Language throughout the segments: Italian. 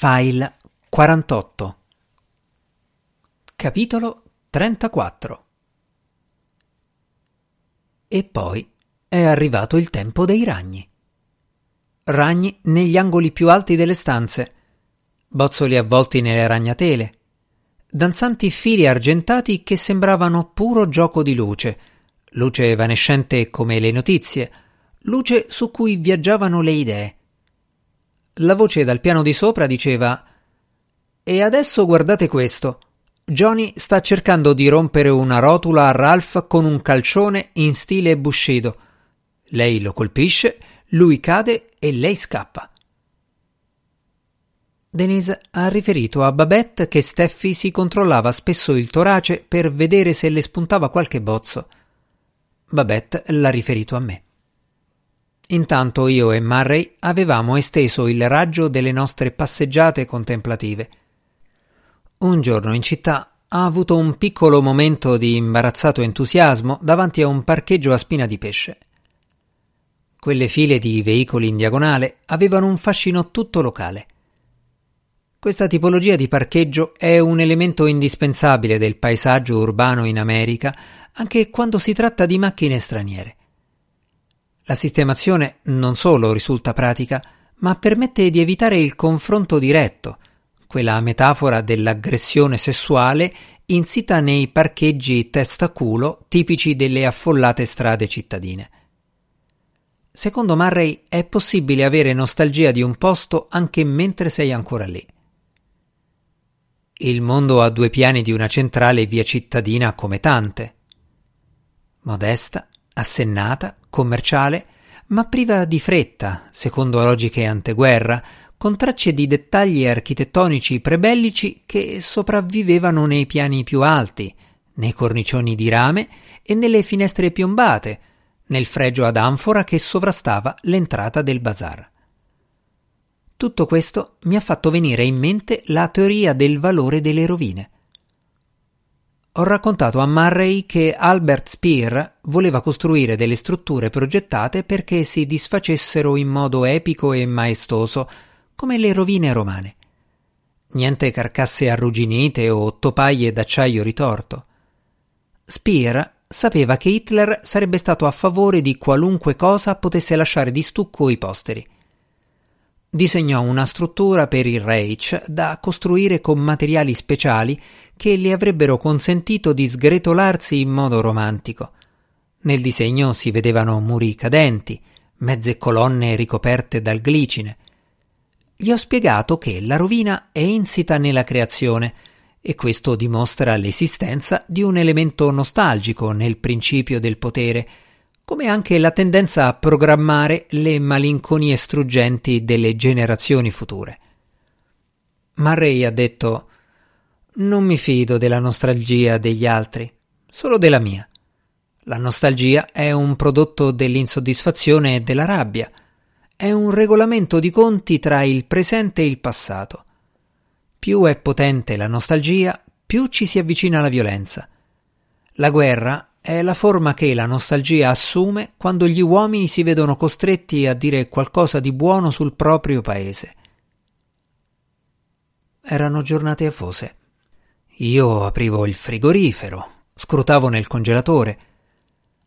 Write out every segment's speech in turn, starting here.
File 48 Capitolo 34 E poi è arrivato il tempo dei ragni. Ragni negli angoli più alti delle stanze, bozzoli avvolti nelle ragnatele, danzanti fili argentati che sembravano puro gioco di luce, luce evanescente come le notizie, luce su cui viaggiavano le idee. La voce dal piano di sopra diceva E adesso guardate questo. Johnny sta cercando di rompere una rotula a Ralph con un calcione in stile Bushido. Lei lo colpisce, lui cade e lei scappa. Denise ha riferito a Babette che Steffi si controllava spesso il torace per vedere se le spuntava qualche bozzo. Babette l'ha riferito a me. Intanto io e Murray avevamo esteso il raggio delle nostre passeggiate contemplative. Un giorno in città ha avuto un piccolo momento di imbarazzato entusiasmo davanti a un parcheggio a spina di pesce. Quelle file di veicoli in diagonale avevano un fascino tutto locale. Questa tipologia di parcheggio è un elemento indispensabile del paesaggio urbano in America, anche quando si tratta di macchine straniere. La sistemazione non solo risulta pratica, ma permette di evitare il confronto diretto, quella metafora dell'aggressione sessuale insita nei parcheggi testa culo tipici delle affollate strade cittadine. Secondo Murray è possibile avere nostalgia di un posto anche mentre sei ancora lì. Il mondo ha due piani di una centrale via cittadina come tante. Modesta, assennata, commerciale, ma priva di fretta, secondo logiche anteguerra, con tracce di dettagli architettonici prebellici che sopravvivevano nei piani più alti, nei cornicioni di rame e nelle finestre piombate, nel fregio ad anfora che sovrastava l'entrata del bazar. Tutto questo mi ha fatto venire in mente la teoria del valore delle rovine. Ho raccontato a Murray che Albert Speer voleva costruire delle strutture progettate perché si disfacessero in modo epico e maestoso, come le rovine romane. Niente carcasse arrugginite o topaie d'acciaio ritorto. Speer sapeva che Hitler sarebbe stato a favore di qualunque cosa potesse lasciare di stucco i posteri disegnò una struttura per il Reich da costruire con materiali speciali che le avrebbero consentito di sgretolarsi in modo romantico. Nel disegno si vedevano muri cadenti, mezze colonne ricoperte dal glicine. Gli ho spiegato che la rovina è insita nella creazione e questo dimostra l'esistenza di un elemento nostalgico nel principio del potere come anche la tendenza a programmare le malinconie struggenti delle generazioni future. Murray ha detto Non mi fido della nostalgia degli altri, solo della mia. La nostalgia è un prodotto dell'insoddisfazione e della rabbia, è un regolamento di conti tra il presente e il passato. Più è potente la nostalgia, più ci si avvicina alla violenza. La guerra è la forma che la nostalgia assume quando gli uomini si vedono costretti a dire qualcosa di buono sul proprio paese. Erano giornate afose. Io aprivo il frigorifero, scrutavo nel congelatore.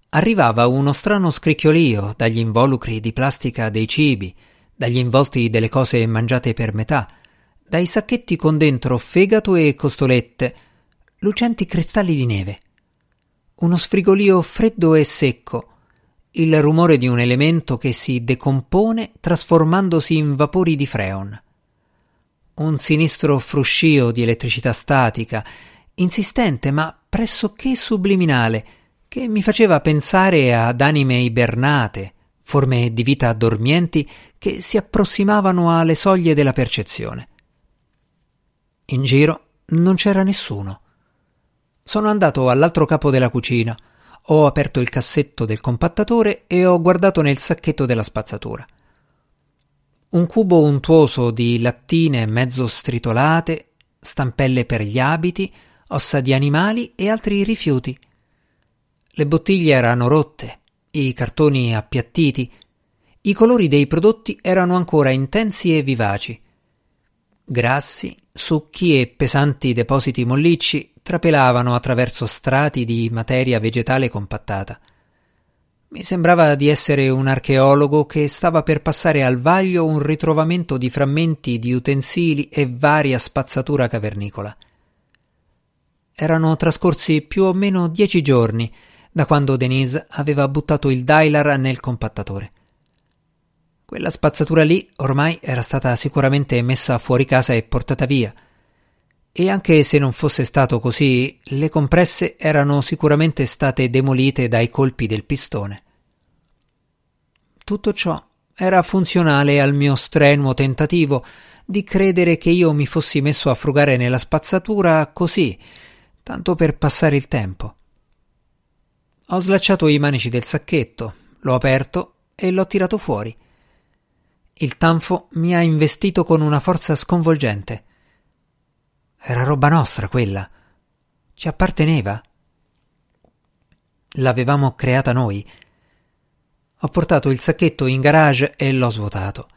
Arrivava uno strano scricchiolio dagli involucri di plastica dei cibi, dagli involti delle cose mangiate per metà, dai sacchetti con dentro fegato e costolette, lucenti cristalli di neve uno sfrigolio freddo e secco, il rumore di un elemento che si decompone trasformandosi in vapori di freon. Un sinistro fruscio di elettricità statica, insistente ma pressoché subliminale, che mi faceva pensare ad anime ibernate, forme di vita dormienti che si approssimavano alle soglie della percezione. In giro non c'era nessuno. Sono andato all'altro capo della cucina, ho aperto il cassetto del compattatore e ho guardato nel sacchetto della spazzatura. Un cubo untuoso di lattine mezzo stritolate, stampelle per gli abiti, ossa di animali e altri rifiuti. Le bottiglie erano rotte, i cartoni appiattiti, i colori dei prodotti erano ancora intensi e vivaci. grassi, succhi e pesanti depositi mollicci trapelavano attraverso strati di materia vegetale compattata. Mi sembrava di essere un archeologo che stava per passare al vaglio un ritrovamento di frammenti di utensili e varia spazzatura cavernicola. Erano trascorsi più o meno dieci giorni da quando Denise aveva buttato il Dylar nel compattatore. Quella spazzatura lì ormai era stata sicuramente messa fuori casa e portata via. E anche se non fosse stato così, le compresse erano sicuramente state demolite dai colpi del pistone. Tutto ciò era funzionale al mio strenuo tentativo di credere che io mi fossi messo a frugare nella spazzatura così, tanto per passare il tempo. Ho slacciato i manici del sacchetto, l'ho aperto e l'ho tirato fuori. Il tanfo mi ha investito con una forza sconvolgente. Era roba nostra quella. Ci apparteneva. L'avevamo creata noi. Ho portato il sacchetto in garage e l'ho svuotato.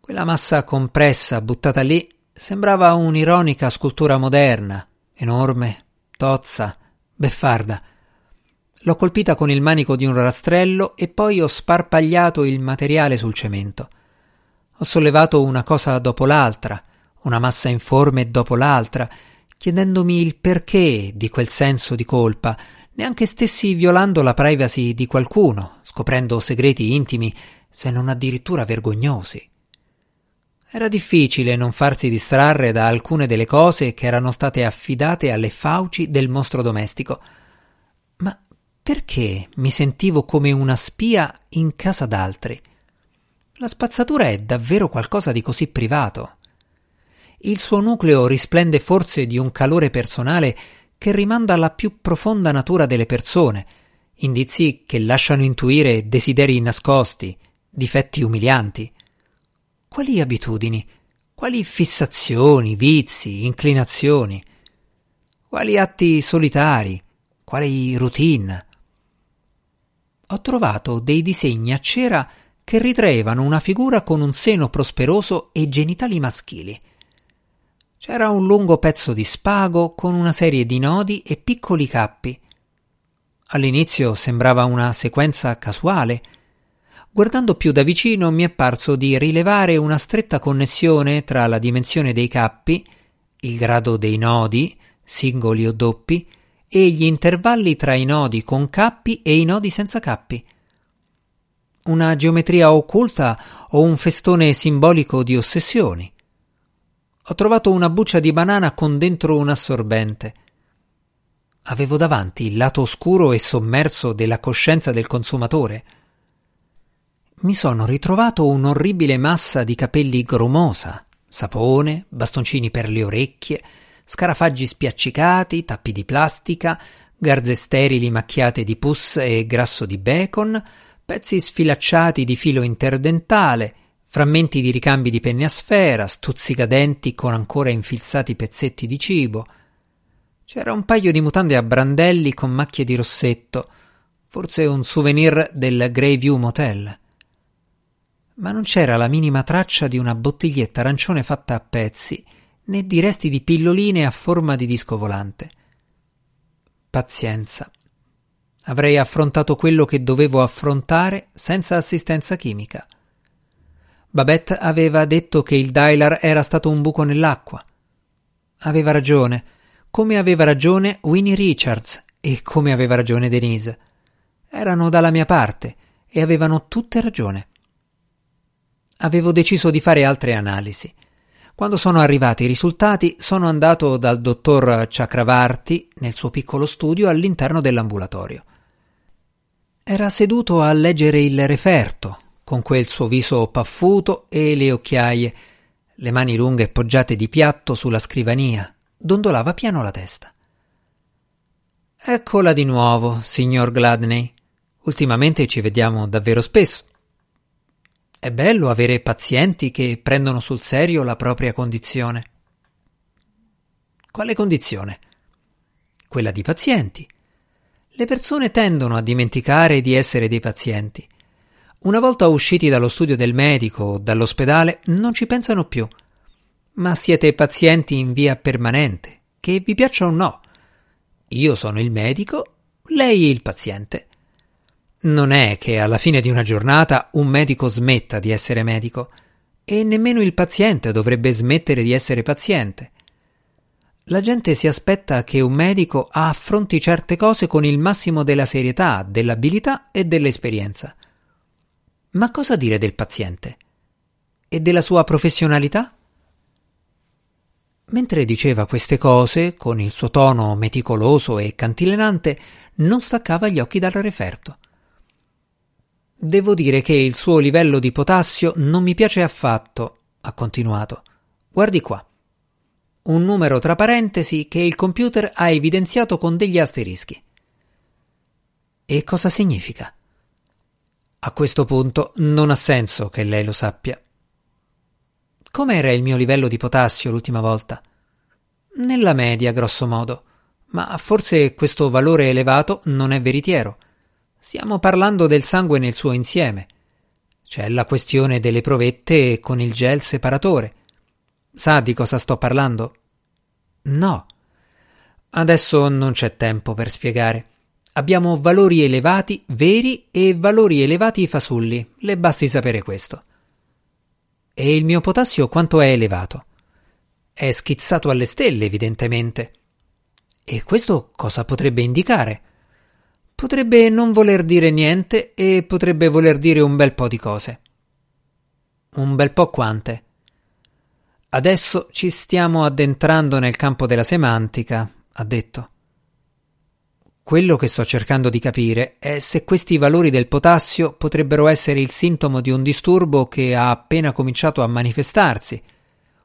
Quella massa compressa buttata lì sembrava un'ironica scultura moderna, enorme, tozza, beffarda. L'ho colpita con il manico di un rastrello e poi ho sparpagliato il materiale sul cemento. Ho sollevato una cosa dopo l'altra, una massa informe dopo l'altra, chiedendomi il perché di quel senso di colpa, neanche stessi violando la privacy di qualcuno, scoprendo segreti intimi, se non addirittura vergognosi. Era difficile non farsi distrarre da alcune delle cose che erano state affidate alle fauci del mostro domestico. Ma perché mi sentivo come una spia in casa d'altri? La spazzatura è davvero qualcosa di così privato. Il suo nucleo risplende forse di un calore personale che rimanda alla più profonda natura delle persone, indizi che lasciano intuire desideri nascosti, difetti umilianti. Quali abitudini, quali fissazioni, vizi, inclinazioni, quali atti solitari, quali routine. Ho trovato dei disegni a cera che ritraevano una figura con un seno prosperoso e genitali maschili. C'era un lungo pezzo di spago con una serie di nodi e piccoli cappi. All'inizio sembrava una sequenza casuale. Guardando più da vicino mi è parso di rilevare una stretta connessione tra la dimensione dei cappi, il grado dei nodi, singoli o doppi, e gli intervalli tra i nodi con cappi e i nodi senza cappi una geometria occulta o un festone simbolico di ossessioni. Ho trovato una buccia di banana con dentro un assorbente. Avevo davanti il lato oscuro e sommerso della coscienza del consumatore. Mi sono ritrovato un'orribile massa di capelli grumosa, sapone, bastoncini per le orecchie, scarafaggi spiaccicati, tappi di plastica, garze sterili macchiate di pus e grasso di bacon, pezzi sfilacciati di filo interdentale, frammenti di ricambi di penne a sfera, stuzzicadenti con ancora infilzati pezzetti di cibo. C'era un paio di mutande a brandelli con macchie di rossetto, forse un souvenir del Greyview Motel. Ma non c'era la minima traccia di una bottiglietta arancione fatta a pezzi, né di resti di pilloline a forma di disco volante. Pazienza. Avrei affrontato quello che dovevo affrontare senza assistenza chimica. Babette aveva detto che il Dylar era stato un buco nell'acqua. Aveva ragione, come aveva ragione Winnie Richards e come aveva ragione Denise. Erano dalla mia parte e avevano tutte ragione. Avevo deciso di fare altre analisi. Quando sono arrivati i risultati, sono andato dal dottor Chakravarti nel suo piccolo studio all'interno dell'ambulatorio. Era seduto a leggere il referto, con quel suo viso paffuto e le occhiaie, le mani lunghe poggiate di piatto sulla scrivania, dondolava piano la testa. Eccola di nuovo, signor Gladney. Ultimamente ci vediamo davvero spesso. È bello avere pazienti che prendono sul serio la propria condizione. Quale condizione? Quella di pazienti le persone tendono a dimenticare di essere dei pazienti. Una volta usciti dallo studio del medico o dall'ospedale non ci pensano più. ma siete pazienti in via permanente, che vi piaccia o no. Io sono il medico, lei il paziente. Non è che alla fine di una giornata un medico smetta di essere medico, e nemmeno il paziente dovrebbe smettere di essere paziente. La gente si aspetta che un medico affronti certe cose con il massimo della serietà, dell'abilità e dell'esperienza. Ma cosa dire del paziente? E della sua professionalità? Mentre diceva queste cose, con il suo tono meticoloso e cantilenante, non staccava gli occhi dal referto. Devo dire che il suo livello di potassio non mi piace affatto, ha continuato. Guardi qua. Un numero tra parentesi che il computer ha evidenziato con degli asterischi. E cosa significa? A questo punto non ha senso che lei lo sappia. Com'era il mio livello di potassio l'ultima volta? Nella media, grosso modo, ma forse questo valore elevato non è veritiero. Stiamo parlando del sangue nel suo insieme. C'è la questione delle provette con il gel separatore. Sa di cosa sto parlando? No. Adesso non c'è tempo per spiegare. Abbiamo valori elevati veri e valori elevati fasulli. Le basti sapere questo. E il mio potassio quanto è elevato? È schizzato alle stelle, evidentemente. E questo cosa potrebbe indicare? Potrebbe non voler dire niente e potrebbe voler dire un bel po' di cose. Un bel po' quante? Adesso ci stiamo addentrando nel campo della semantica, ha detto. Quello che sto cercando di capire è se questi valori del potassio potrebbero essere il sintomo di un disturbo che ha appena cominciato a manifestarsi,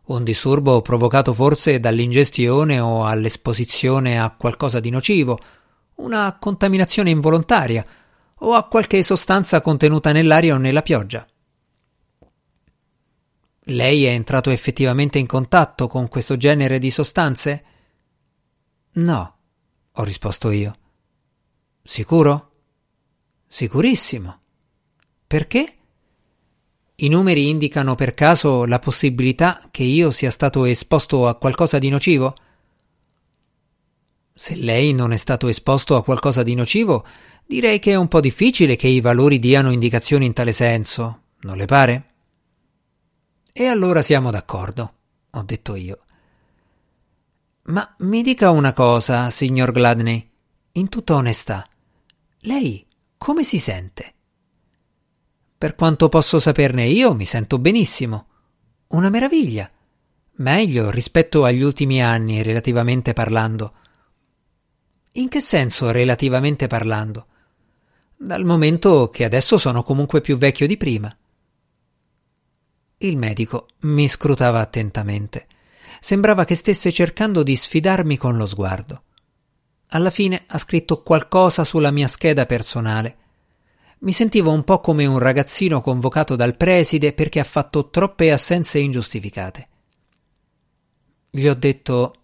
un disturbo provocato forse dall'ingestione o all'esposizione a qualcosa di nocivo, una contaminazione involontaria o a qualche sostanza contenuta nell'aria o nella pioggia. Lei è entrato effettivamente in contatto con questo genere di sostanze? No, ho risposto io. Sicuro? Sicurissimo. Perché? I numeri indicano per caso la possibilità che io sia stato esposto a qualcosa di nocivo? Se lei non è stato esposto a qualcosa di nocivo, direi che è un po' difficile che i valori diano indicazioni in tale senso, non le pare? E allora siamo d'accordo, ho detto io. Ma mi dica una cosa, signor Gladney, in tutta onestà. Lei come si sente? Per quanto posso saperne io, mi sento benissimo. Una meraviglia. Meglio rispetto agli ultimi anni, relativamente parlando. In che senso relativamente parlando? Dal momento che adesso sono comunque più vecchio di prima. Il medico mi scrutava attentamente. Sembrava che stesse cercando di sfidarmi con lo sguardo. Alla fine ha scritto qualcosa sulla mia scheda personale. Mi sentivo un po' come un ragazzino convocato dal preside perché ha fatto troppe assenze ingiustificate. Gli ho detto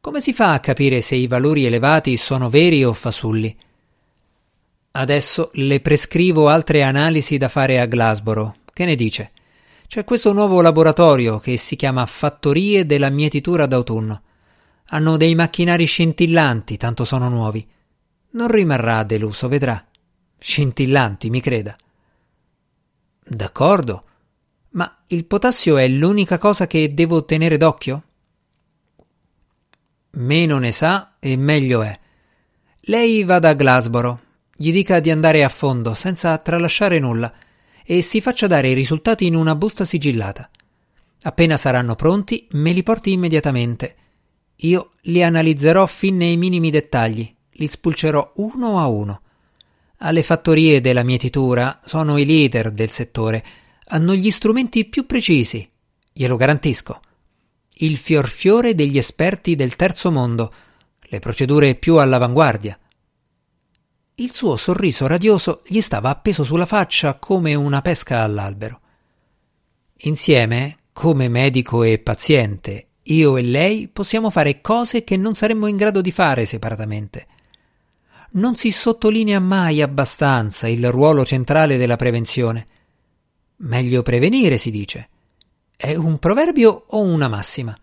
come si fa a capire se i valori elevati sono veri o fasulli? Adesso le prescrivo altre analisi da fare a Glasboro. Che ne dice? C'è questo nuovo laboratorio che si chiama Fattorie della mietitura d'autunno. Hanno dei macchinari scintillanti, tanto sono nuovi. Non rimarrà deluso, vedrà. Scintillanti, mi creda. D'accordo. Ma il potassio è l'unica cosa che devo tenere d'occhio? Meno ne sa e meglio è. Lei vada a Glasboro, gli dica di andare a fondo senza tralasciare nulla e si faccia dare i risultati in una busta sigillata. Appena saranno pronti, me li porti immediatamente. Io li analizzerò fin nei minimi dettagli, li spulcerò uno a uno. Alle fattorie della mietitura sono i leader del settore, hanno gli strumenti più precisi, glielo garantisco il fiorfiore degli esperti del terzo mondo, le procedure più all'avanguardia. Il suo sorriso radioso gli stava appeso sulla faccia come una pesca all'albero. Insieme, come medico e paziente, io e lei possiamo fare cose che non saremmo in grado di fare separatamente. Non si sottolinea mai abbastanza il ruolo centrale della prevenzione. Meglio prevenire, si dice. È un proverbio o una massima?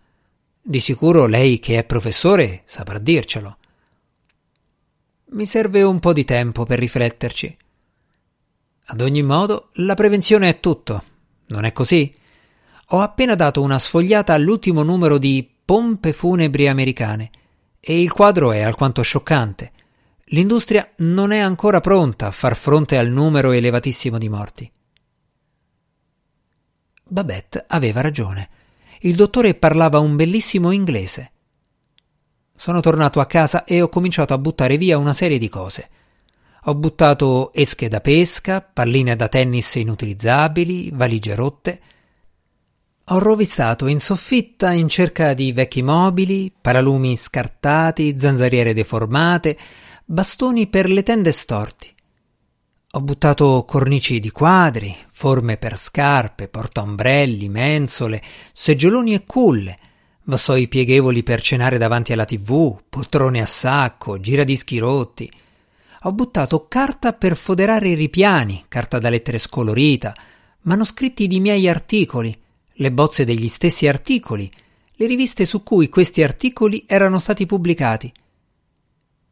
Di sicuro lei che è professore saprà dircelo. Mi serve un po' di tempo per rifletterci. Ad ogni modo, la prevenzione è tutto, non è così? Ho appena dato una sfogliata all'ultimo numero di Pompe funebri americane e il quadro è alquanto scioccante. L'industria non è ancora pronta a far fronte al numero elevatissimo di morti. Babette aveva ragione. Il dottore parlava un bellissimo inglese. Sono tornato a casa e ho cominciato a buttare via una serie di cose. Ho buttato esche da pesca, palline da tennis inutilizzabili, valigie rotte. Ho rovistato in soffitta in cerca di vecchi mobili, paralumi scartati, zanzariere deformate, bastoni per le tende storti. Ho buttato cornici di quadri, forme per scarpe, portaombrelli, mensole, seggioloni e culle, vassoi pieghevoli per cenare davanti alla tv, poltrone a sacco, giradischi rotti. Ho buttato carta per foderare i ripiani, carta da lettere scolorita, manoscritti di miei articoli, le bozze degli stessi articoli, le riviste su cui questi articoli erano stati pubblicati.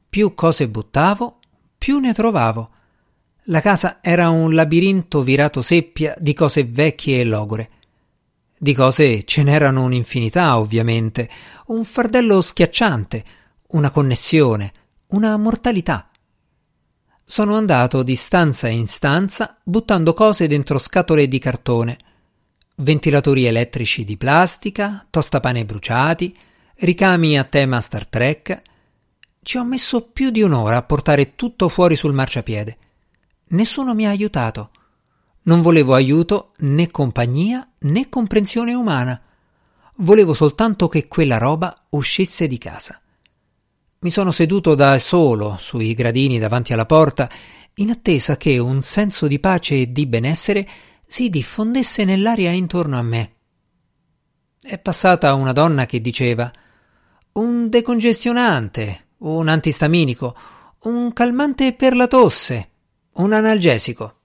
Più cose buttavo, più ne trovavo. La casa era un labirinto virato seppia di cose vecchie e logore. Di cose ce n'erano un'infinità, ovviamente, un fardello schiacciante, una connessione, una mortalità. Sono andato di stanza in stanza buttando cose dentro scatole di cartone, ventilatori elettrici di plastica, tostapane bruciati, ricami a tema Star Trek. Ci ho messo più di un'ora a portare tutto fuori sul marciapiede. Nessuno mi ha aiutato. Non volevo aiuto né compagnia né comprensione umana. Volevo soltanto che quella roba uscisse di casa. Mi sono seduto da solo sui gradini davanti alla porta, in attesa che un senso di pace e di benessere si diffondesse nell'aria intorno a me. È passata una donna che diceva un decongestionante, un antistaminico, un calmante per la tosse, un analgesico.